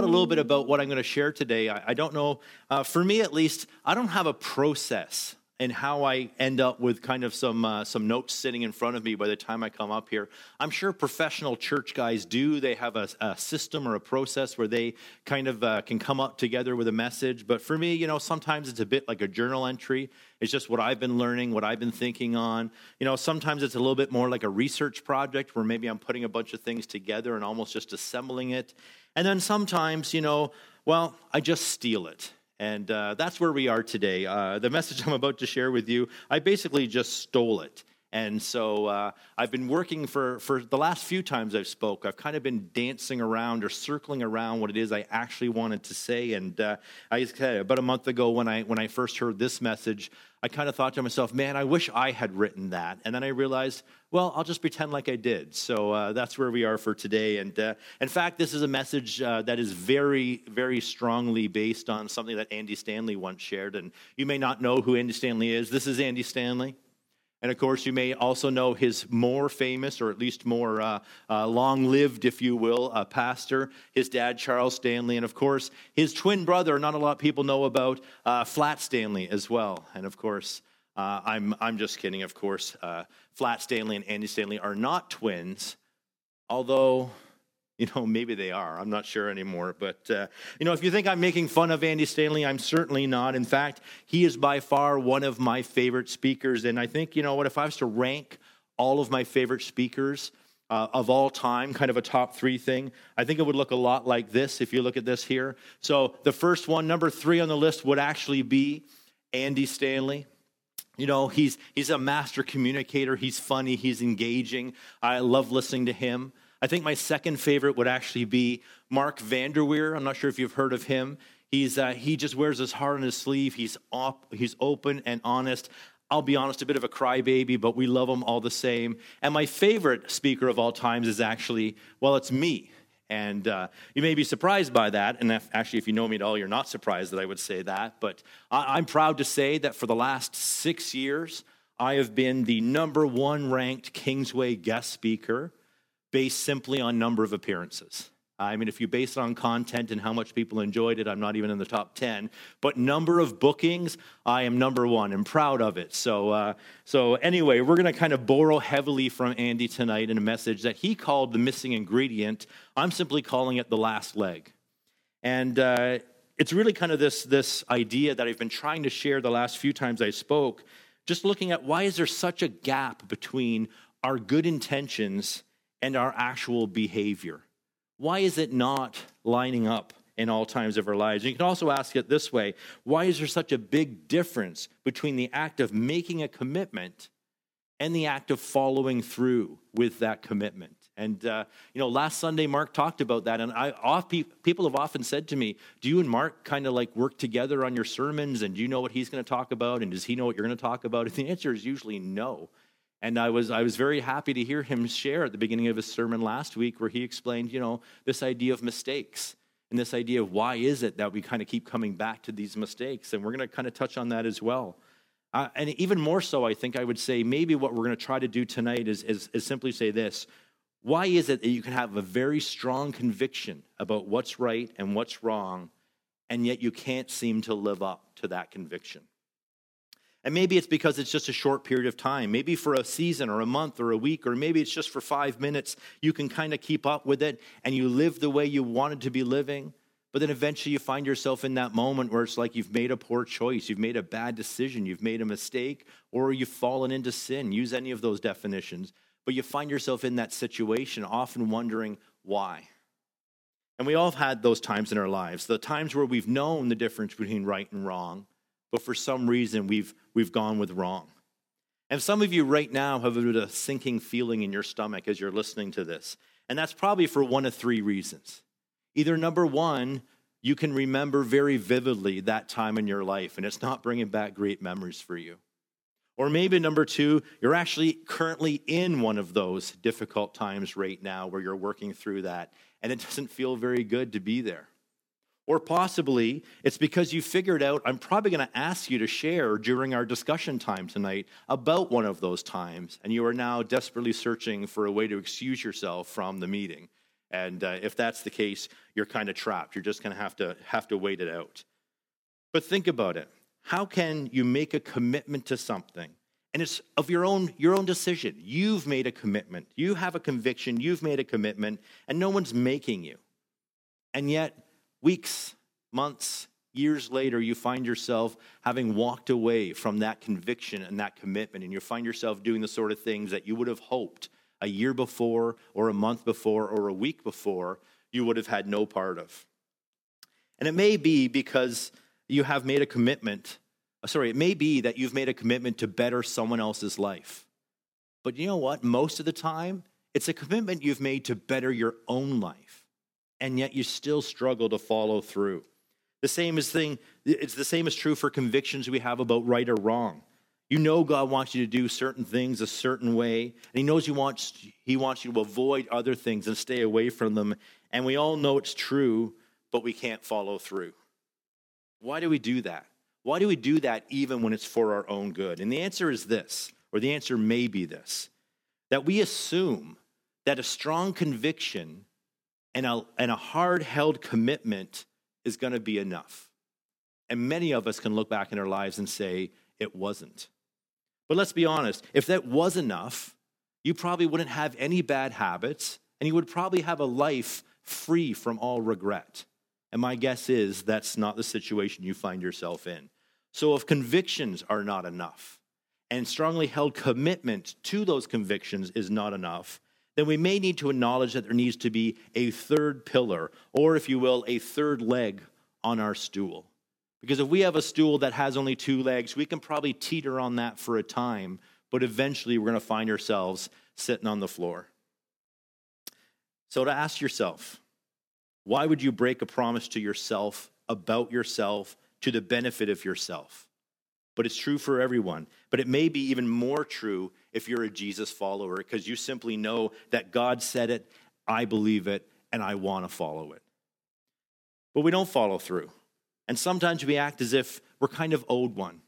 thought a little bit about what I'm going to share today. I, I don't know, uh, for me at least, I don't have a process and how I end up with kind of some uh, some notes sitting in front of me by the time I come up here. I'm sure professional church guys do. They have a, a system or a process where they kind of uh, can come up together with a message. But for me, you know, sometimes it's a bit like a journal entry. It's just what I've been learning, what I've been thinking on. You know, sometimes it's a little bit more like a research project where maybe I'm putting a bunch of things together and almost just assembling it. And then sometimes, you know, well, I just steal it and uh, that's where we are today. Uh, the message I'm about to share with you, I basically just stole it. And so uh, I've been working for, for the last few times I've spoke. I've kind of been dancing around or circling around what it is I actually wanted to say. And uh, I said about a month ago when I when I first heard this message, I kind of thought to myself, "Man, I wish I had written that." And then I realized, well, I'll just pretend like I did. So uh, that's where we are for today. And uh, in fact, this is a message uh, that is very, very strongly based on something that Andy Stanley once shared. And you may not know who Andy Stanley is. This is Andy Stanley. And of course, you may also know his more famous, or at least more uh, uh, long lived, if you will, uh, pastor, his dad, Charles Stanley. And of course, his twin brother, not a lot of people know about, uh, Flat Stanley as well. And of course, uh, I'm, I'm just kidding, of course. Uh, Flat Stanley and Andy Stanley are not twins, although you know, maybe they are. I'm not sure anymore. But, uh, you know, if you think I'm making fun of Andy Stanley, I'm certainly not. In fact, he is by far one of my favorite speakers. And I think, you know what, if I was to rank all of my favorite speakers uh, of all time, kind of a top three thing, I think it would look a lot like this if you look at this here. So the first one, number three on the list, would actually be Andy Stanley. You know, he's, he's a master communicator. He's funny. He's engaging. I love listening to him. I think my second favorite would actually be Mark Vanderweer. I'm not sure if you've heard of him. He's, uh, he just wears his heart on his sleeve. He's, op- he's open and honest. I'll be honest, a bit of a crybaby, but we love him all the same. And my favorite speaker of all times is actually, well, it's me. And uh, you may be surprised by that. And if, actually, if you know me at all, you're not surprised that I would say that. But I, I'm proud to say that for the last six years, I have been the number one ranked Kingsway guest speaker based simply on number of appearances. I mean, if you base it on content and how much people enjoyed it, I'm not even in the top 10. But number of bookings, I am number one and proud of it. So, uh, so anyway, we're going to kind of borrow heavily from Andy tonight in a message that he called the missing ingredient. I'm simply calling it the last leg. And uh, it's really kind of this, this idea that I've been trying to share the last few times I spoke, just looking at why is there such a gap between our good intentions and our actual behavior? Why is it not lining up in all times of our lives? And you can also ask it this way why is there such a big difference between the act of making a commitment and the act of following through with that commitment? And uh, you know, last Sunday Mark talked about that, and I off, people have often said to me, "Do you and Mark kind of like work together on your sermons? And do you know what he's going to talk about? And does he know what you're going to talk about?" And the answer is usually no. And I was, I was very happy to hear him share at the beginning of his sermon last week where he explained, you know, this idea of mistakes and this idea of why is it that we kind of keep coming back to these mistakes. And we're going to kind of touch on that as well. Uh, and even more so, I think I would say maybe what we're going to try to do tonight is, is, is simply say this. Why is it that you can have a very strong conviction about what's right and what's wrong, and yet you can't seem to live up to that conviction? And maybe it's because it's just a short period of time. Maybe for a season or a month or a week, or maybe it's just for five minutes. You can kind of keep up with it and you live the way you wanted to be living. But then eventually you find yourself in that moment where it's like you've made a poor choice, you've made a bad decision, you've made a mistake, or you've fallen into sin. Use any of those definitions. But you find yourself in that situation, often wondering why. And we all have had those times in our lives, the times where we've known the difference between right and wrong but for some reason we've, we've gone with wrong. And some of you right now have a sinking feeling in your stomach as you're listening to this. And that's probably for one of three reasons. Either number one, you can remember very vividly that time in your life, and it's not bringing back great memories for you. Or maybe number two, you're actually currently in one of those difficult times right now where you're working through that, and it doesn't feel very good to be there. Or possibly it's because you figured out I'm probably going to ask you to share during our discussion time tonight about one of those times, and you are now desperately searching for a way to excuse yourself from the meeting. And uh, if that's the case, you're kind of trapped. You're just going to have to have to wait it out. But think about it. How can you make a commitment to something? And it's of your own your own decision. You've made a commitment. You have a conviction, you've made a commitment, and no one's making you. And yet, weeks, months, years later, you find yourself having walked away from that conviction and that commitment, and you find yourself doing the sort of things that you would have hoped a year before, or a month before, or a week before, you would have had no part of. And it may be because you have made a commitment. Uh, sorry, it may be that you've made a commitment to better someone else's life. But you know what? Most of the time, it's a commitment you've made to better your own life. And yet you still struggle to follow through. The same is thing, it's the same is true for convictions we have about right or wrong. You know God wants you to do certain things a certain way, and He knows He wants, he wants you to avoid other things and stay away from them. And we all know it's true, but we can't follow through. Why do we do that? Why do we do that even when it's for our own good? And the answer is this, or the answer may be this that we assume that a strong conviction and a, and a hard held commitment is going to be enough. And many of us can look back in our lives and say, it wasn't. But let's be honest, if that was enough, you probably wouldn't have any bad habits and you would probably have a life free from all regret. And my guess is that's not the situation you find yourself in. So if convictions are not enough and strongly held commitment to those convictions is not enough, then we may need to acknowledge that there needs to be a third pillar, or if you will, a third leg on our stool. Because if we have a stool that has only two legs, we can probably teeter on that for a time, but eventually we're going to find ourselves sitting on the floor. So to ask yourself, why would you break a promise to yourself about yourself to the benefit of yourself? But it's true for everyone. But it may be even more true if you're a Jesus follower because you simply know that God said it, I believe it, and I want to follow it. But we don't follow through. And sometimes we act as if we're kind of owed one.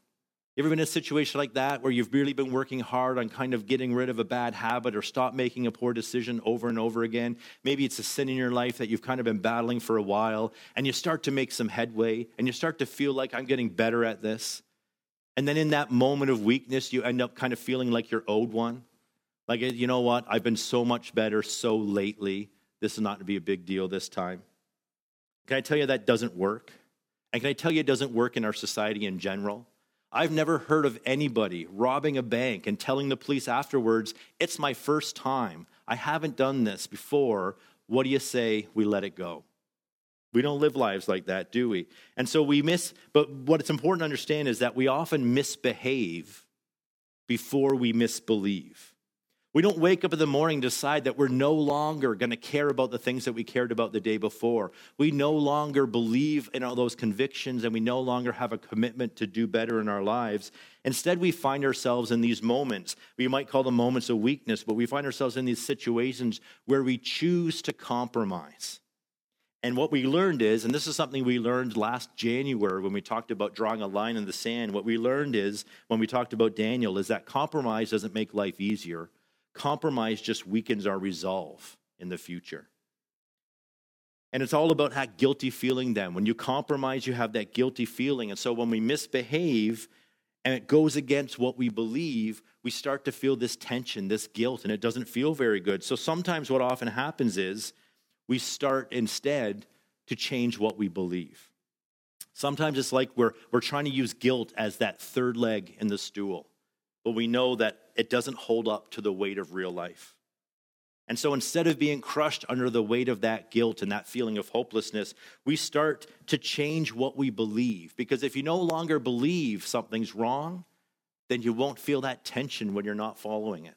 You ever been in a situation like that where you've really been working hard on kind of getting rid of a bad habit or stop making a poor decision over and over again? Maybe it's a sin in your life that you've kind of been battling for a while, and you start to make some headway, and you start to feel like I'm getting better at this. And then in that moment of weakness, you end up kind of feeling like you're owed one. Like, eh, you know what? I've been so much better so lately. This is not going to be a big deal this time. Can I tell you that doesn't work? And can I tell you it doesn't work in our society in general? I've never heard of anybody robbing a bank and telling the police afterwards, it's my first time. I haven't done this before. What do you say we let it go? We don't live lives like that, do we? And so we miss, but what it's important to understand is that we often misbehave before we misbelieve. We don't wake up in the morning decide that we're no longer going to care about the things that we cared about the day before. We no longer believe in all those convictions and we no longer have a commitment to do better in our lives. Instead, we find ourselves in these moments. We might call them moments of weakness, but we find ourselves in these situations where we choose to compromise. And what we learned is, and this is something we learned last January when we talked about drawing a line in the sand, what we learned is, when we talked about Daniel, is that compromise doesn't make life easier. Compromise just weakens our resolve in the future. And it's all about that guilty feeling then. When you compromise, you have that guilty feeling. And so when we misbehave and it goes against what we believe, we start to feel this tension, this guilt, and it doesn't feel very good. So sometimes what often happens is, we start instead to change what we believe. Sometimes it's like we're, we're trying to use guilt as that third leg in the stool, but we know that it doesn't hold up to the weight of real life. And so instead of being crushed under the weight of that guilt and that feeling of hopelessness, we start to change what we believe. Because if you no longer believe something's wrong, then you won't feel that tension when you're not following it.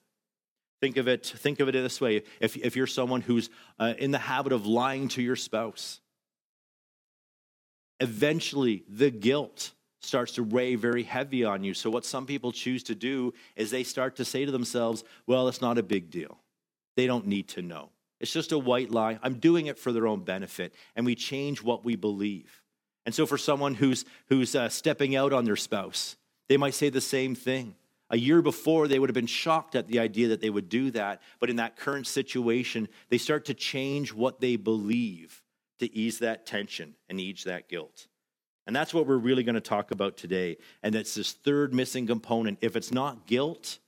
Think of it, think of it this way if, if you're someone who's uh, in the habit of lying to your spouse, eventually the guilt starts to weigh very heavy on you. So, what some people choose to do is they start to say to themselves, well, it's not a big deal. They don't need to know. It's just a white lie. I'm doing it for their own benefit. And we change what we believe. And so, for someone who's, who's uh, stepping out on their spouse, they might say the same thing. A year before, they would have been shocked at the idea that they would do that. But in that current situation, they start to change what they believe to ease that tension and ease that guilt. And that's what we're really going to talk about today. And that's this third missing component. If it's not guilt,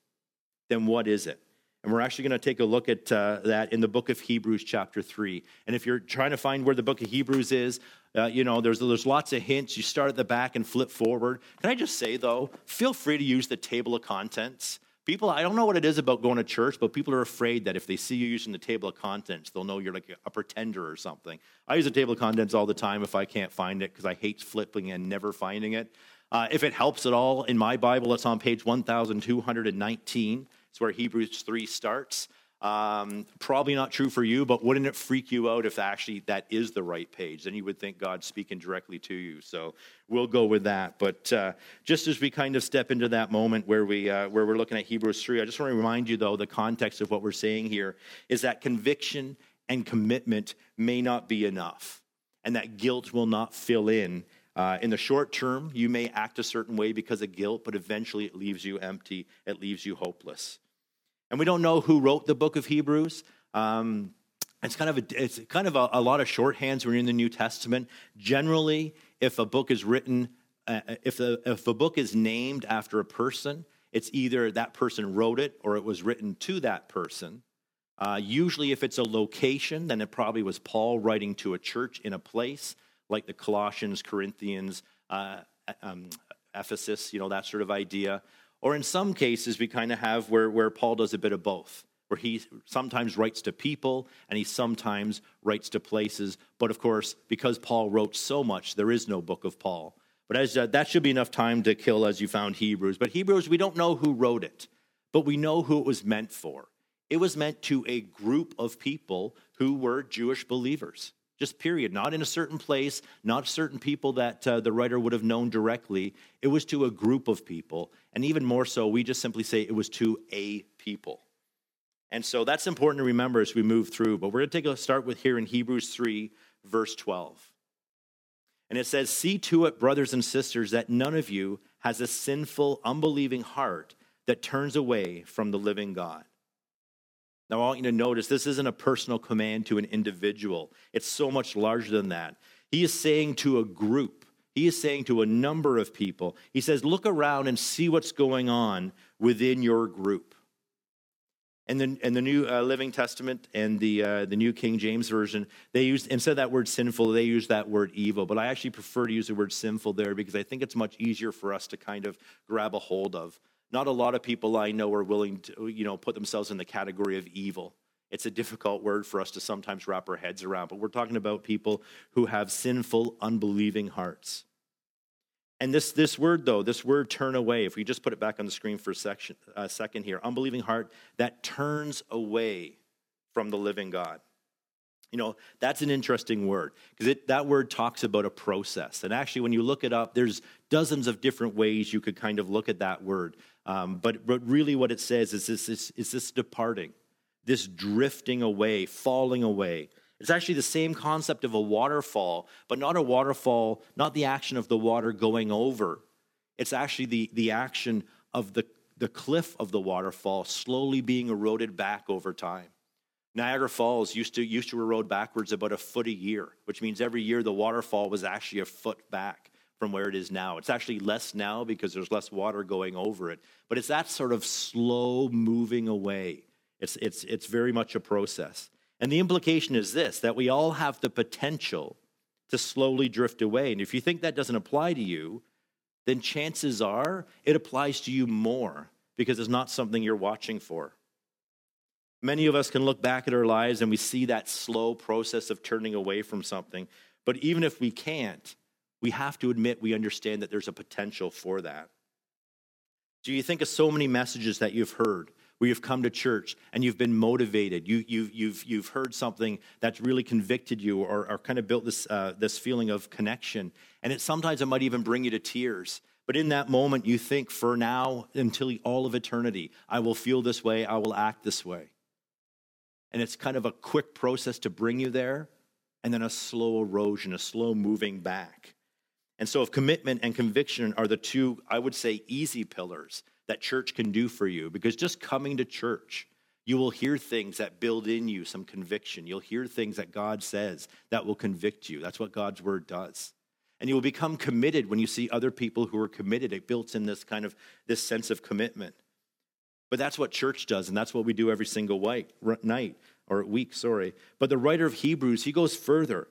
then what is it? And we're actually going to take a look at uh, that in the book of Hebrews, chapter 3. And if you're trying to find where the book of Hebrews is, uh, you know, there's, there's lots of hints. You start at the back and flip forward. Can I just say, though, feel free to use the table of contents. People, I don't know what it is about going to church, but people are afraid that if they see you using the table of contents, they'll know you're like a pretender or something. I use the table of contents all the time if I can't find it because I hate flipping and never finding it. Uh, if it helps at all, in my Bible, it's on page 1219. It's where Hebrews 3 starts. Um, probably not true for you, but wouldn't it freak you out if actually that is the right page? Then you would think God's speaking directly to you. So we'll go with that. But uh, just as we kind of step into that moment where we uh, where we're looking at Hebrews three, I just want to remind you though the context of what we're saying here is that conviction and commitment may not be enough, and that guilt will not fill in. Uh, in the short term, you may act a certain way because of guilt, but eventually it leaves you empty. It leaves you hopeless. And we don't know who wrote the book of Hebrews. Um, it's kind of a, it's kind of a, a, lot of shorthands when you're in the New Testament. Generally, if a book is written, uh, if, the, if a book is named after a person, it's either that person wrote it or it was written to that person. Uh, usually, if it's a location, then it probably was Paul writing to a church in a place like the Colossians, Corinthians, uh, um, Ephesus, you know, that sort of idea. Or in some cases, we kind of have where, where Paul does a bit of both, where he sometimes writes to people and he sometimes writes to places. But of course, because Paul wrote so much, there is no book of Paul. But as, uh, that should be enough time to kill as you found Hebrews. But Hebrews, we don't know who wrote it, but we know who it was meant for. It was meant to a group of people who were Jewish believers just period. Not in a certain place, not certain people that uh, the writer would have known directly. It was to a group of people. And even more so, we just simply say it was to a people. And so that's important to remember as we move through. But we're going to take a start with here in Hebrews 3, verse 12. And it says, See to it, brothers and sisters, that none of you has a sinful, unbelieving heart that turns away from the living God. Now, I want you to notice this isn't a personal command to an individual, it's so much larger than that. He is saying to a group, he is saying to a number of people, he says, Look around and see what's going on within your group. And then, and the New uh, Living Testament and the uh, the New King James Version, they use instead of that word sinful, they use that word evil. But I actually prefer to use the word sinful there because I think it's much easier for us to kind of grab a hold of. Not a lot of people I know are willing to, you know, put themselves in the category of evil. It's a difficult word for us to sometimes wrap our heads around, but we're talking about people who have sinful, unbelieving hearts. And this, this word, though, this word turn away, if we just put it back on the screen for a section, uh, second here, unbelieving heart that turns away from the living God. You know, that's an interesting word because that word talks about a process. And actually, when you look it up, there's dozens of different ways you could kind of look at that word. Um, but, but really, what it says is this, is, is this departing, this drifting away, falling away. It's actually the same concept of a waterfall, but not a waterfall, not the action of the water going over. It's actually the, the action of the, the cliff of the waterfall slowly being eroded back over time. Niagara Falls used to, used to erode backwards about a foot a year, which means every year the waterfall was actually a foot back from where it is now. It's actually less now because there's less water going over it, but it's that sort of slow moving away. It's, it's, it's very much a process. And the implication is this that we all have the potential to slowly drift away. And if you think that doesn't apply to you, then chances are it applies to you more because it's not something you're watching for. Many of us can look back at our lives and we see that slow process of turning away from something. But even if we can't, we have to admit we understand that there's a potential for that. Do you think of so many messages that you've heard where you've come to church and you've been motivated? You, you, you've, you've heard something that's really convicted you or, or kind of built this, uh, this feeling of connection. And it, sometimes it might even bring you to tears. But in that moment, you think, for now, until all of eternity, I will feel this way, I will act this way. And it's kind of a quick process to bring you there, and then a slow erosion, a slow moving back. And so, if commitment and conviction are the two, I would say, easy pillars, that church can do for you because just coming to church, you will hear things that build in you some conviction. You'll hear things that God says that will convict you. That's what God's word does. And you will become committed when you see other people who are committed. It builds in this kind of this sense of commitment. But that's what church does, and that's what we do every single night or week, sorry. But the writer of Hebrews, he goes further,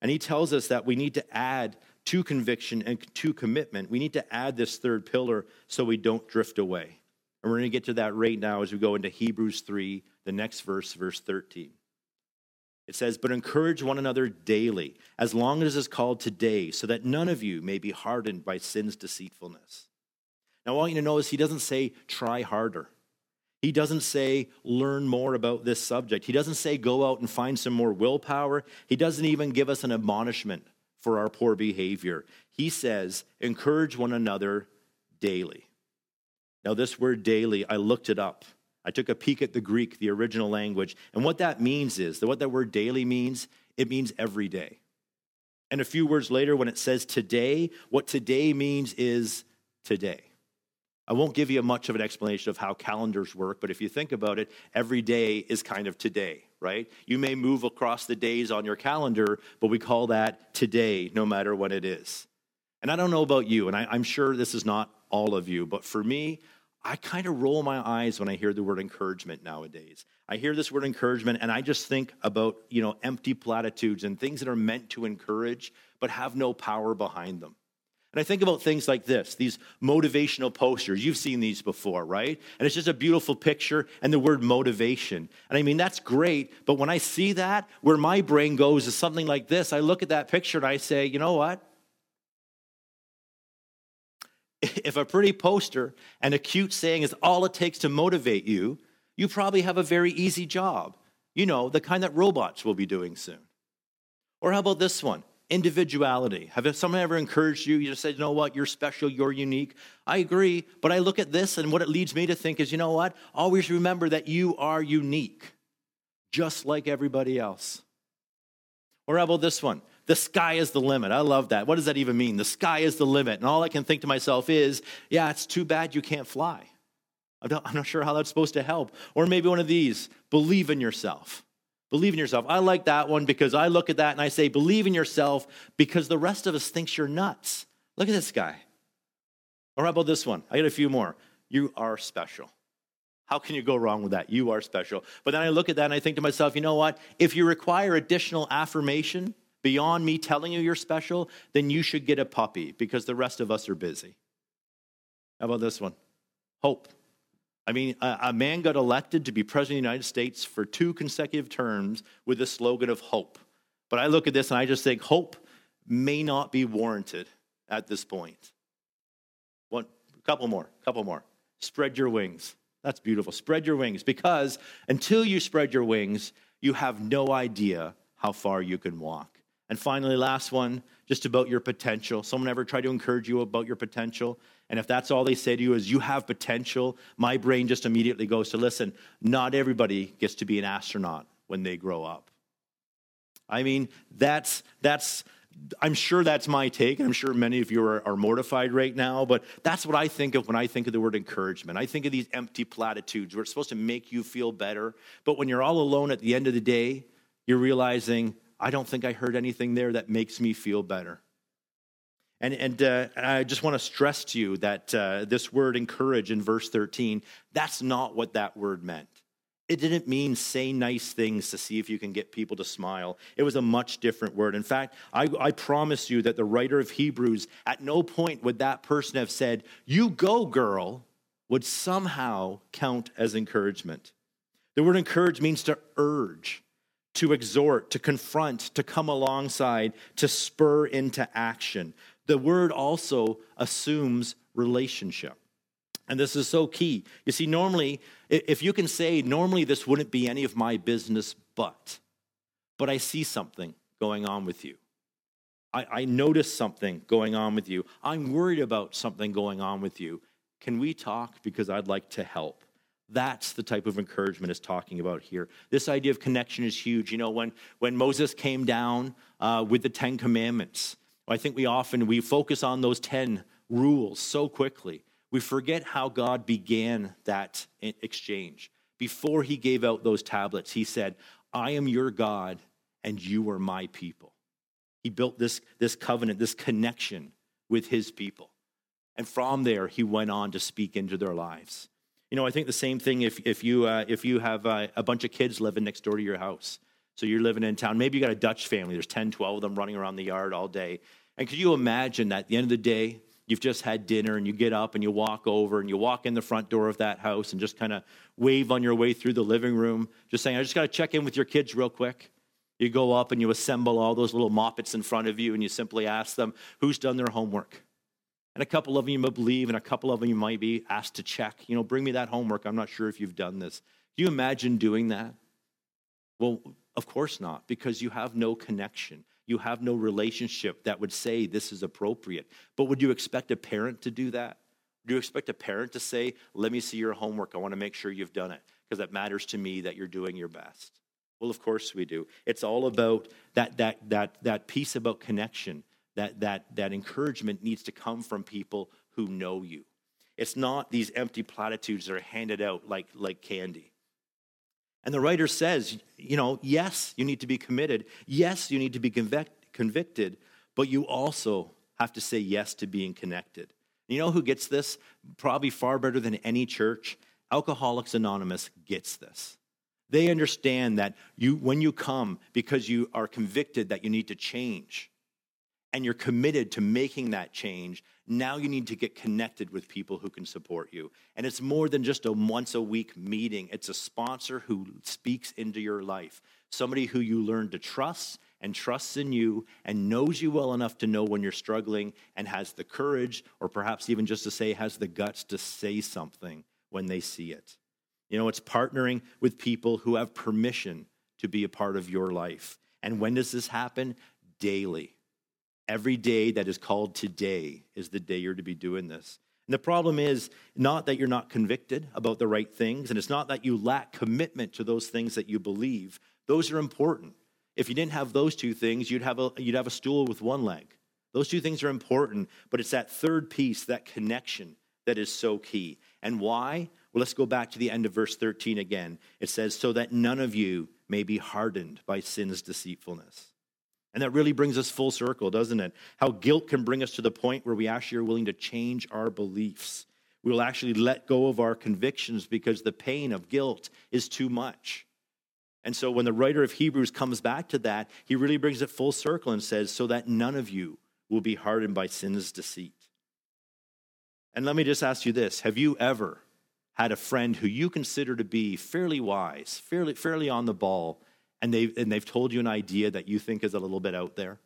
and he tells us that we need to add to conviction and to commitment. We need to add this third pillar so we don't drift away. And we're going to get to that right now as we go into Hebrews 3, the next verse, verse 13. It says, But encourage one another daily, as long as it is called today, so that none of you may be hardened by sin's deceitfulness. Now, I want you to notice he doesn't say try harder. He doesn't say learn more about this subject. He doesn't say go out and find some more willpower. He doesn't even give us an admonishment for our poor behavior. He says encourage one another daily. Now, this word daily, I looked it up. I took a peek at the Greek, the original language, and what that means is that what that word daily means, it means every day. And a few words later, when it says today, what today means is today. I won't give you much of an explanation of how calendars work, but if you think about it, every day is kind of today, right? You may move across the days on your calendar, but we call that today, no matter what it is. And I don't know about you, and I, am sure this is not all of you, but for me, I kind of roll my eyes when I hear the word encouragement nowadays. I hear this word encouragement, and I just think about you know empty platitudes and things that are meant to encourage, but have no power behind them. And I think about things like this these motivational posters. You've seen these before, right? And it's just a beautiful picture and the word motivation. And I mean, that's great. But when I see that, where my brain goes is something like this I look at that picture and I say, you know what? If a pretty poster and a cute saying is all it takes to motivate you, you probably have a very easy job. You know, the kind that robots will be doing soon. Or how about this one? Individuality. Have someone ever encouraged you? You just said, you know what, you're special, you're unique. I agree, but I look at this and what it leads me to think is, you know what, always remember that you are unique, just like everybody else. Or how about this one? The sky is the limit. I love that. What does that even mean? The sky is the limit. And all I can think to myself is, yeah, it's too bad you can't fly. I'm not sure how that's supposed to help. Or maybe one of these believe in yourself. Believe in yourself. I like that one because I look at that and I say, believe in yourself because the rest of us thinks you're nuts. Look at this guy. Or how about this one? I got a few more. You are special. How can you go wrong with that? You are special. But then I look at that and I think to myself, you know what? If you require additional affirmation beyond me telling you you're special, then you should get a puppy because the rest of us are busy. How about this one? Hope. I mean, a, a, man got elected to be president of the United States for two consecutive terms with the slogan of hope. But I look at this and I just think hope may not be warranted at this point. One, a couple more, couple more. Spread your wings. That's beautiful. Spread your wings because until you spread your wings, you have no idea how far you can walk. And finally, last one, just about your potential. Someone ever tried to encourage you about your potential? And if that's all they say to you is you have potential, my brain just immediately goes to listen, not everybody gets to be an astronaut when they grow up. I mean, that's that's I'm sure that's my take, and I'm sure many of you are, are, mortified right now, but that's what I think of when I think of the word encouragement. I think of these empty platitudes where it's supposed to make you feel better, but when you're all alone at the end of the day, you're realizing, I don't think I heard anything there that makes me feel better. And, and uh, I just want to stress to you that uh, this word encourage in verse 13, that's not what that word meant. It didn't mean say nice things to see if you can get people to smile. It was a much different word. In fact, I, I promise you that the writer of Hebrews, at no point would that person have said, You go, girl, would somehow count as encouragement. The word encourage means to urge, to exhort, to confront, to come alongside, to spur into action. The word also assumes relationship. And this is so key. You see, normally, if you can say, normally this wouldn't be any of my business, but, but I see something going on with you. I, I notice something going on with you. I'm worried about something going on with you. Can we talk? Because I'd like to help. That's the type of encouragement is talking about here. This idea of connection is huge. You know, when, when Moses came down uh, with the Ten Commandments, I think we often we focus on those 10 rules so quickly. We forget how God began that exchange. Before he gave out those tablets, he said, I am your God and you are my people. He built this, this covenant, this connection with his people. And from there, he went on to speak into their lives. You know, I think the same thing if, if, you, uh, if you have uh, a bunch of kids living next door to your house. So you're living in town. Maybe you got a Dutch family. There's 10, 12 of them running around the yard all day. And could you imagine that at the end of the day, you've just had dinner and you get up and you walk over and you walk in the front door of that house and just kind of wave on your way through the living room, just saying, I just got to check in with your kids real quick. You go up and you assemble all those little moppets in front of you and you simply ask them who's done their homework. And a couple of them you might believe, and a couple of them you might be asked to check. You know, bring me that homework. I'm not sure if you've done this. Do you imagine doing that? Well, of course not, because you have no connection. You have no relationship that would say this is appropriate. But would you expect a parent to do that? Do you expect a parent to say, Let me see your homework. I want to make sure you've done it because that matters to me that you're doing your best? Well, of course we do. It's all about that, that, that, that piece about connection, that, that, that encouragement needs to come from people who know you. It's not these empty platitudes that are handed out like, like candy. And the writer says, you know, yes, you need to be committed. Yes, you need to be convict, convicted, but you also have to say yes to being connected. You know who gets this? Probably far better than any church. Alcoholics Anonymous gets this. They understand that you, when you come, because you are convicted that you need to change, and you're committed to making that change, now you need to get connected with people who can support you. And it's more than just a once a week meeting, it's a sponsor who speaks into your life, somebody who you learn to trust and trusts in you and knows you well enough to know when you're struggling and has the courage, or perhaps even just to say, has the guts to say something when they see it. You know, it's partnering with people who have permission to be a part of your life. And when does this happen? Daily. Every day that is called today is the day you're to be doing this. And the problem is not that you're not convicted about the right things, and it's not that you lack commitment to those things that you believe. Those are important. If you didn't have those two things, you'd have a, you'd have a stool with one leg. Those two things are important, but it's that third piece, that connection, that is so key. And why? Well, let's go back to the end of verse 13 again. It says, So that none of you may be hardened by sin's deceitfulness. And that really brings us full circle, doesn't it? How guilt can bring us to the point where we actually are willing to change our beliefs. We'll actually let go of our convictions because the pain of guilt is too much. And so when the writer of Hebrews comes back to that, he really brings it full circle and says, So that none of you will be hardened by sin's deceit. And let me just ask you this Have you ever had a friend who you consider to be fairly wise, fairly, fairly on the ball, and they've, and they've told you an idea that you think is a little bit out there?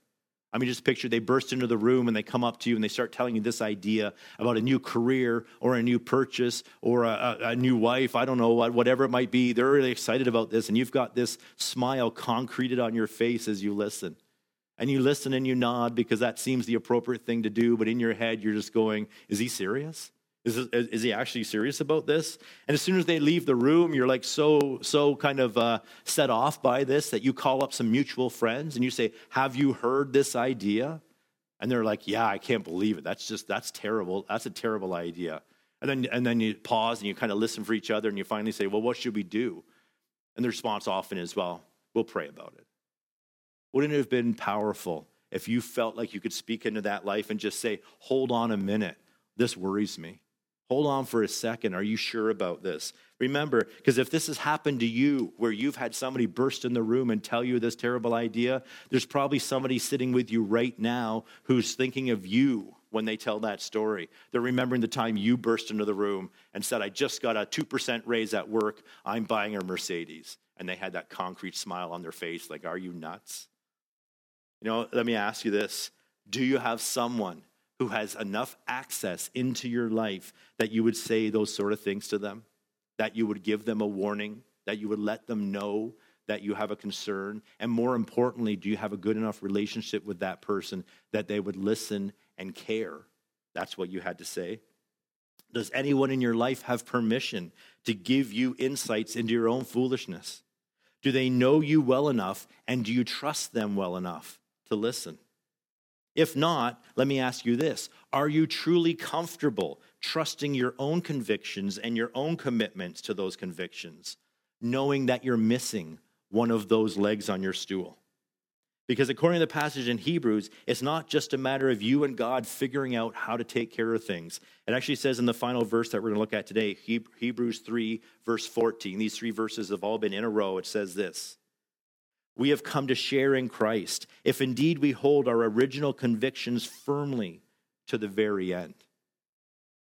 I mean, just picture they burst into the room and they come up to you and they start telling you this idea about a new career or a new purchase or a, a, a new wife. I don't know, whatever it might be. They're really excited about this, and you've got this smile concreted on your face as you listen. And you listen and you nod because that seems the appropriate thing to do, but in your head, you're just going, Is he serious? Is, he actually serious about this? And as soon as they leave the room, you're like so, so kind of uh, set off by this that you call up some mutual friends and you say, Have you heard this idea? And they're like, Yeah, I can't believe it. That's just, that's terrible. That's a terrible idea. And then, and then you pause and you kind of listen for each other and you finally say, Well, what should we do? And the response often is, Well, we'll pray about it. Wouldn't it have been powerful if you felt like you could speak into that life and just say, Hold on a minute. This worries me. Hold on for a second. Are you sure about this? Remember, because if this has happened to you, where you've had somebody burst in the room and tell you this terrible idea, there's probably somebody sitting with you right now who's thinking of you when they tell that story. They're remembering the time you burst into the room and said, I just got a 2% raise at work. I'm buying a Mercedes. And they had that concrete smile on their face, like, Are you nuts? You know, let me ask you this Do you have someone who has enough access into your life that you would say those sort of things to them, that you would give them a warning, that you would let them know that you have a concern, and more importantly, do you have a good enough relationship with that person that they would listen and care? That's what you had to say. Does anyone in your life have permission to give you insights into your own foolishness? Do they know you well enough and do you trust them well enough to listen? If not, let me ask you this Are you truly comfortable trusting your own convictions and your own commitments to those convictions, knowing that you're missing one of those legs on your stool? Because according to the passage in Hebrews, it's not just a matter of you and God figuring out how to take care of things. It actually says in the final verse that we're going to look at today, Hebrews 3, verse 14. These three verses have all been in a row. It says this We have come to share in Christ, if indeed we hold our original convictions firmly to the very end.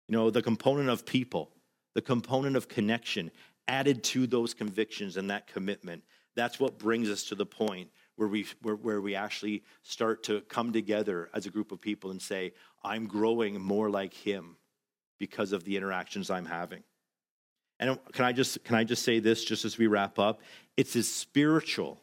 You know, the component of people, the component of connection added to those convictions and that commitment. That's what brings us to the point where we, where, where we actually start to come together as a group of people and say, I'm growing more like him because of the interactions I'm having. And can I just can I just say this just as we wrap up? It's as spiritual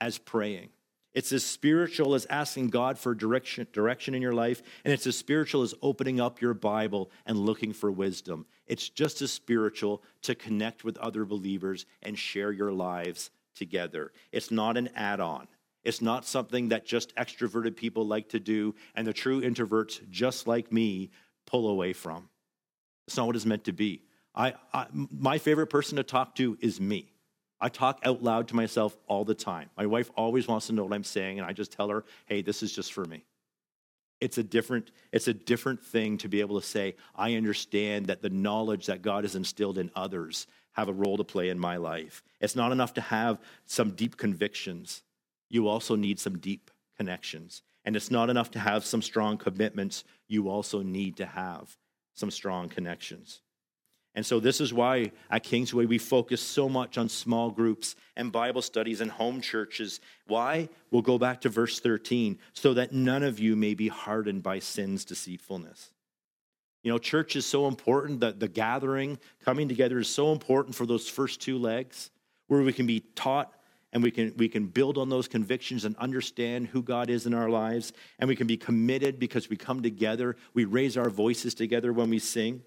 as praying. It's as spiritual as asking God for direction, direction in your life, and it's as spiritual as opening up your Bible and looking for wisdom. It's just as spiritual to connect with other believers and share your lives together. It's not an add on. It's not something that just extroverted people like to do and the true introverts, just like me, pull away from. It's not what it's meant to be. I, I, my favorite person to talk to is me. I talk out loud to myself all the time. My wife always wants to know what I'm saying, and I just tell her, hey, this is just for me. It's a different, it's a different thing to be able to say, I understand that the knowledge that God has instilled in others have a role to play in my life. It's not enough to have some deep convictions. You also need some deep connections. And it's not enough to have some strong commitments. You also need to have some strong connections. And so, this is why at Kingsway we focus so much on small groups and Bible studies and home churches. Why? We'll go back to verse 13 so that none of you may be hardened by sin's deceitfulness. You know, church is so important that the gathering, coming together is so important for those first two legs where we can be taught and we can we can build on those convictions and understand who God is in our lives and we can be committed because we come together, we raise our voices together when we sing.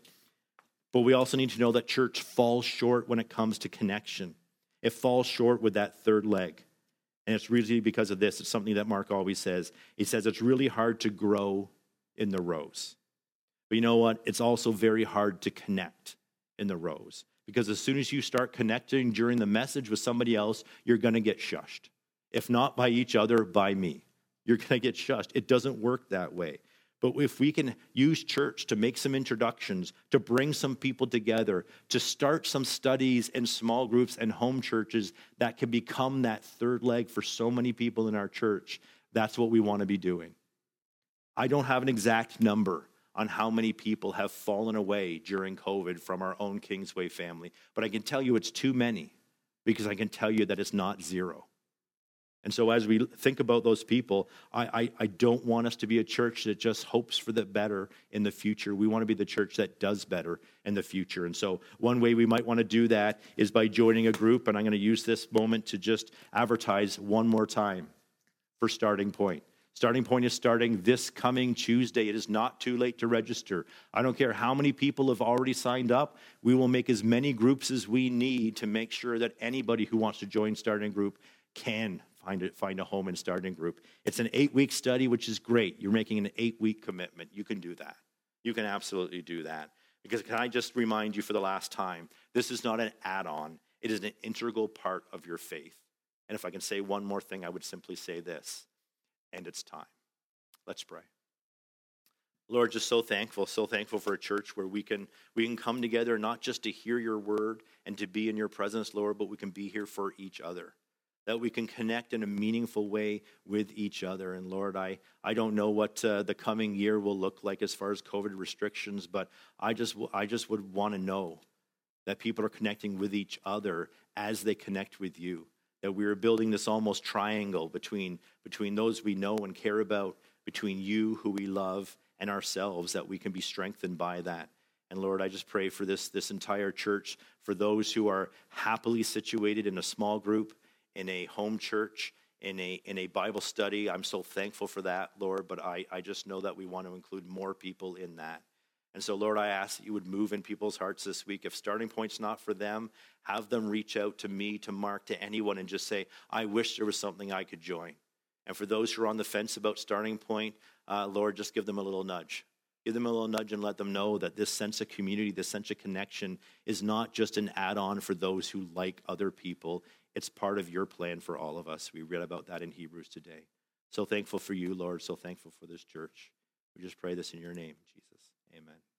But we also need to know that church falls short when it comes to connection. It falls short with that third leg. And it's really because of this. It's something that Mark always says. He says it's really hard to grow in the rows. But you know what? It's also very hard to connect in the rows because as soon as you start connecting during the message with somebody else, you're going to get shushed. If not by each other, by me. You're going to get shushed. It doesn't work that way. But if we can use church to make some introductions, to bring some people together, to start some studies in small groups and home churches that can become that third leg for so many people in our church, that's what we want to be doing. I don't have an exact number on how many people have fallen away during COVID from our own Kingsway family, but I can tell you it's too many because I can tell you that it's not zero. And so, as we think about those people, I, I, I, don't want us to be a church that just hopes for the better in the future. We want to be the church that does better in the future. And so, one way we might want to do that is by joining a group. And I'm going to use this moment to just advertise one more time for Starting Point. Starting point is starting this coming Tuesday. It is not too late to register. I don't care how many people have already signed up. We will make as many groups as we need to make sure that anybody who wants to join Starting Group can find a, find a home in Starting Group. It's an eight week study, which is great. You're making an eight week commitment. You can do that. You can absolutely do that. Because can I just remind you for the last time, this is not an add on, it is an integral part of your faith. And if I can say one more thing, I would simply say this and it's time. Let's pray. Lord, just so thankful, so thankful for a church where we can we can come together not just to hear your word and to be in your presence, Lord, but we can be here for each other. That we can connect in a meaningful way with each other. And Lord, I, I don't know what uh, the coming year will look like as far as COVID restrictions, but I just I just would want to know that people are connecting with each other as they connect with you that we are building this almost triangle between, between those we know and care about, between you, who we love, and ourselves, that we can be strengthened by that. And Lord, I just pray for this, this entire church, for those who are happily situated in a small group, in a home church, in a, in a Bible study. I'm so thankful for that, Lord, but I, I just know that we want to include more people in that. And so, Lord, I ask that you would move in people's hearts this week. If starting point's not for them, have them reach out to me, to Mark, to anyone, and just say, I wish there was something I could join. And for those who are on the fence about starting point, uh, Lord, just give them a little nudge. Give them a little nudge and let them know that this sense of community, this sense of connection is not just an add on for those who like other people. It's part of your plan for all of us. We read about that in Hebrews today. So thankful for you, Lord. So thankful for this church. We just pray this in your name, Jesus. Amen.